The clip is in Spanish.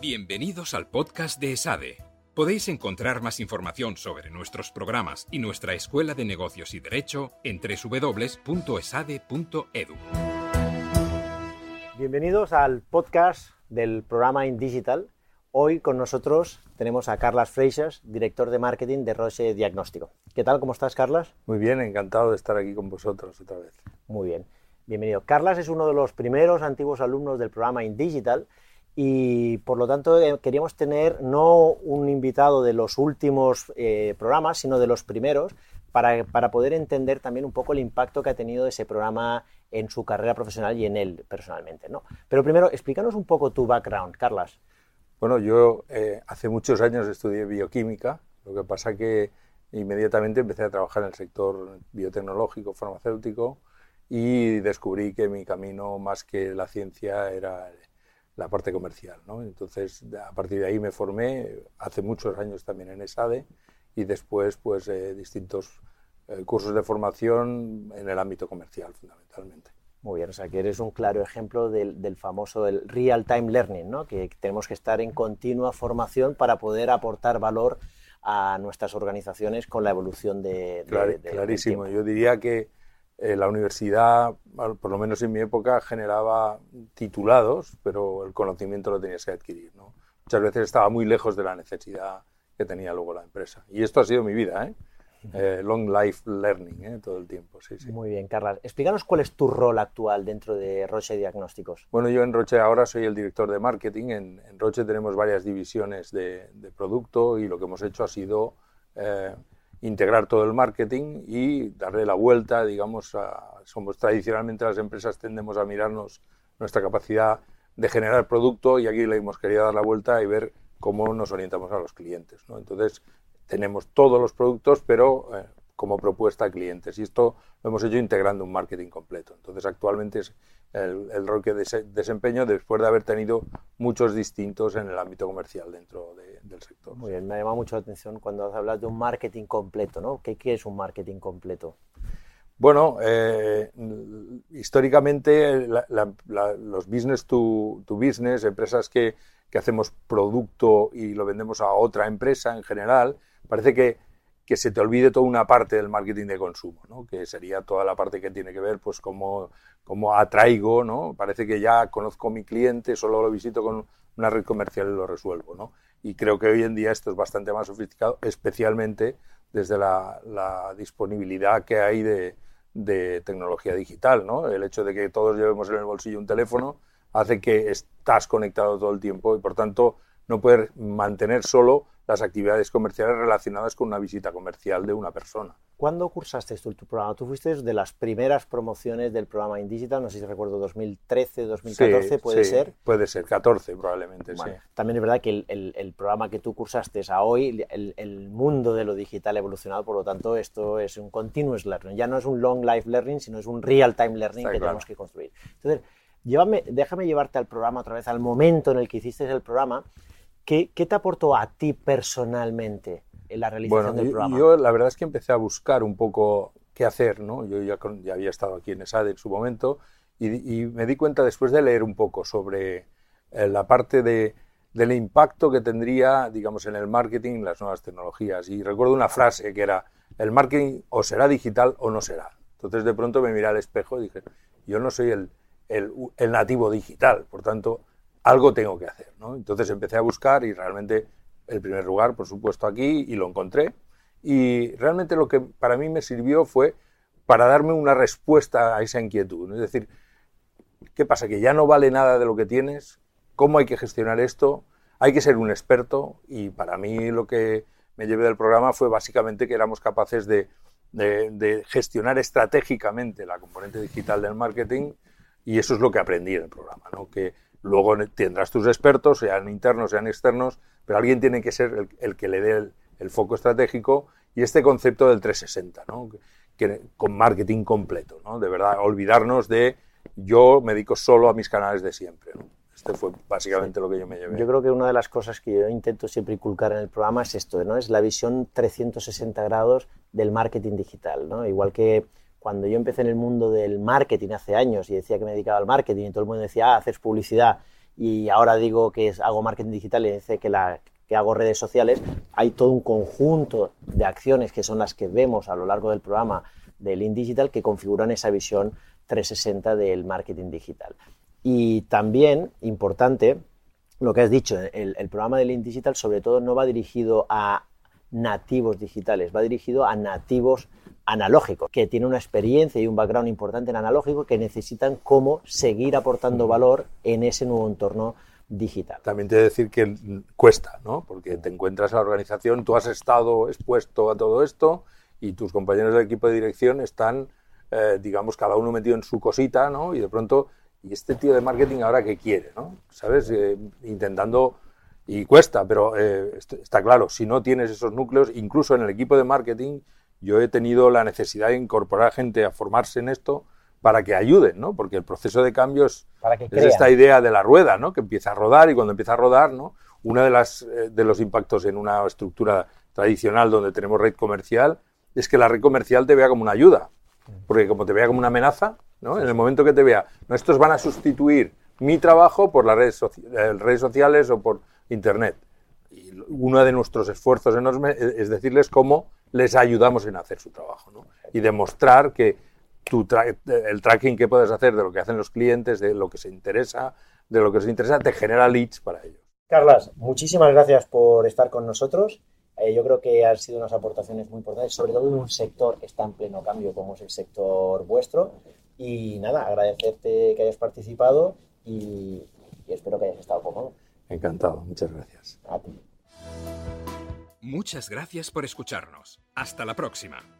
Bienvenidos al podcast de ESADE. Podéis encontrar más información sobre nuestros programas y nuestra Escuela de Negocios y Derecho en www.esade.edu. Bienvenidos al podcast del programa In Digital. Hoy con nosotros tenemos a Carlas Freixas, director de marketing de Roche Diagnóstico. ¿Qué tal? ¿Cómo estás, Carlas? Muy bien, encantado de estar aquí con vosotros otra vez. Muy bien, bienvenido. Carlas es uno de los primeros antiguos alumnos del programa In Digital y por lo tanto eh, queríamos tener no un invitado de los últimos eh, programas, sino de los primeros, para, para, poder entender también un poco el impacto que ha tenido ese programa en su carrera profesional y en él personalmente. ¿no? Pero primero, explícanos un poco tu background, Carlas. Bueno, yo eh, hace muchos años estudié bioquímica, lo que pasa que inmediatamente empecé a trabajar en el sector biotecnológico, farmacéutico, y descubrí que mi camino más que la ciencia era la parte comercial. ¿no? Entonces, a partir de ahí me formé, hace muchos años también en ESADE, y después pues eh, distintos eh, cursos de formación en el ámbito comercial, fundamentalmente. Muy bien, o sea que eres un claro ejemplo del, del famoso el real-time learning, ¿no? que tenemos que estar en continua formación para poder aportar valor a nuestras organizaciones con la evolución de... de, Clar, de clarísimo, yo diría que eh, la universidad, por lo menos en mi época, generaba titulados, pero el conocimiento lo tenías que adquirir. ¿no? Muchas veces estaba muy lejos de la necesidad que tenía luego la empresa. Y esto ha sido mi vida, ¿eh? eh long life learning, ¿eh? todo el tiempo. Sí, sí. Muy bien, Carlas. Explícanos cuál es tu rol actual dentro de Roche Diagnósticos. Bueno, yo en Roche ahora soy el director de marketing. En, en Roche tenemos varias divisiones de, de, producto y lo que hemos hecho ha sido eh, integrar todo el marketing y darle la vuelta, digamos, a, somos tradicionalmente las empresas tendemos a mirarnos nuestra capacidad de generar producto y aquí le hemos querido dar la vuelta y ver cómo nos orientamos a los clientes. ¿no? Entonces, tenemos todos los productos, pero eh, como propuesta a clientes. Y esto lo hemos hecho integrando un marketing completo. Entonces, actualmente es el, el rol que des desempeño después de haber tenido muchos distintos en el ámbito comercial dentro de, del sector. Muy bien, me ha llamado mucho la atención cuando has hablado de un marketing completo, ¿no? ¿Qué, qué es un marketing completo? Bueno, eh, históricamente la, la, la, los business to, to business, empresas que, que, hacemos producto y lo vendemos a otra empresa en general, parece que, que, se te olvide toda una parte del marketing de consumo, ¿no? que sería toda la parte que tiene que ver pues cómo, cómo atraigo, ¿no? parece que ya conozco a mi cliente, solo lo visito con una red comercial y lo resuelvo. ¿no? Y creo que hoy en día esto es bastante más sofisticado, especialmente desde la, disponibilidad que hay de, de tecnología digital, ¿no? El hecho de que todos llevemos en el bolsillo un teléfono hace que estás conectado todo el tiempo y por tanto no puedes mantener solo las actividades comerciales relacionadas con una visita comercial de una persona. ¿Cuándo cursaste tú tu programa? Tú fuiste de las primeras promociones del programa InDigital, no sé si recuerdo, 2013, 2014, sí, ¿puede sí, ser? Puede ser, 14 probablemente, bueno, sí. También es verdad que el, el, el, programa que tú cursaste a hoy, el, el, mundo de lo digital ha evolucionado, por lo tanto esto es un continuous learning, ya no es un long life learning, sino es un real time learning Está que claro. tenemos que construir. Entonces, llévame, déjame llevarte al programa otra vez, al momento en el que hiciste el programa, ¿Qué, ¿Qué, te aportó a ti personalmente en la realización bueno, del yo, programa? Yo la verdad es que empecé a buscar un poco qué hacer, ¿no? Yo ya, con, ya había estado aquí en ESAD en su momento y, y, me di cuenta después de leer un poco sobre eh, la parte de, del impacto que tendría, digamos, en el marketing las nuevas tecnologías. Y recuerdo una frase que era, el marketing o será digital o no será. Entonces de pronto me miré al espejo y dije, yo no soy el, el, el nativo digital, por tanto, algo tengo que hacer. ¿no? Entonces empecé a buscar y realmente el primer lugar, por supuesto, aquí y lo encontré. Y realmente lo que para mí me sirvió fue para darme una respuesta a esa inquietud. ¿no? Es decir, ¿qué pasa? Que ya no vale nada de lo que tienes, ¿cómo hay que gestionar esto? Hay que ser un experto y para mí lo que me llevé del programa fue básicamente que éramos capaces de, de, de gestionar estratégicamente la componente digital del marketing y eso es lo que aprendí en el programa, ¿no? que Luego tendrás tus expertos, sean internos, sean externos, pero alguien tiene que ser el, el que le dé el, el, foco estratégico y este concepto del 360, ¿no? que, con marketing completo, ¿no? de verdad, olvidarnos de yo me dedico solo a mis canales de siempre. ¿no? Este fue básicamente sí. lo que yo me llevé. Yo creo que una de las cosas que yo intento siempre inculcar en el programa es esto, ¿no? es la visión 360 grados del marketing digital. ¿no? Igual que cuando yo empecé en el mundo del marketing hace años y decía que me dedicaba al marketing y todo el mundo decía, ah, haces publicidad. y ahora digo que hago marketing digital y dice que, hago redes sociales, hay todo un conjunto de acciones que son las que vemos a lo largo del programa de Lean Digital que configuran esa visión 360 del marketing digital. Y también, importante, lo que has dicho, el, el programa de Lean Digital sobre todo no va dirigido a nativos digitales, va dirigido a nativos analógicos, que tienen una experiencia y un background importante en analógico, que necesitan cómo seguir aportando valor en ese nuevo entorno digital. También te he de decir que cuesta, ¿no? Porque te encuentras en la organización, tú has estado expuesto a todo esto y tus compañeros del equipo de dirección están, eh, digamos, cada uno metido en su cosita, ¿no? Y de pronto, ¿y este tío de marketing ahora qué quiere, ¿no? ¿Sabes? Eh, intentando y cuesta, pero eh, está claro, si no tienes esos núcleos, incluso en el equipo de marketing, yo he tenido la necesidad de incorporar gente a formarse en esto para que ayuden, ¿no? Porque el proceso de cambio es, esta idea de la rueda, ¿no? Que empieza a rodar y cuando empieza a rodar, ¿no? Uno de, las, eh, de los impactos en una estructura tradicional donde tenemos red comercial es que la red comercial te vea como una ayuda. Porque como te vea como una amenaza, ¿no? En el momento que te vea, no, estos van a sustituir mi trabajo por las redes, eh, redes sociales o por Internet. Y uno de nuestros esfuerzos enormes es decirles cómo les ayudamos en hacer su trabajo ¿no? y demostrar que tu el tracking que puedes hacer de lo que hacen los clientes, de lo que se interesa, de lo que les interesa, te genera leads para ellos. Carlas, muchísimas gracias por estar con nosotros. Eh, yo creo que han sido unas aportaciones muy importantes, sobre todo en un sector que está en pleno cambio como es el sector vuestro. Y nada, agradecerte que hayas participado y, y espero que hayas estado cómodo. Encantado, muchas gracias. Muchas gracias por escucharnos. Hasta la próxima.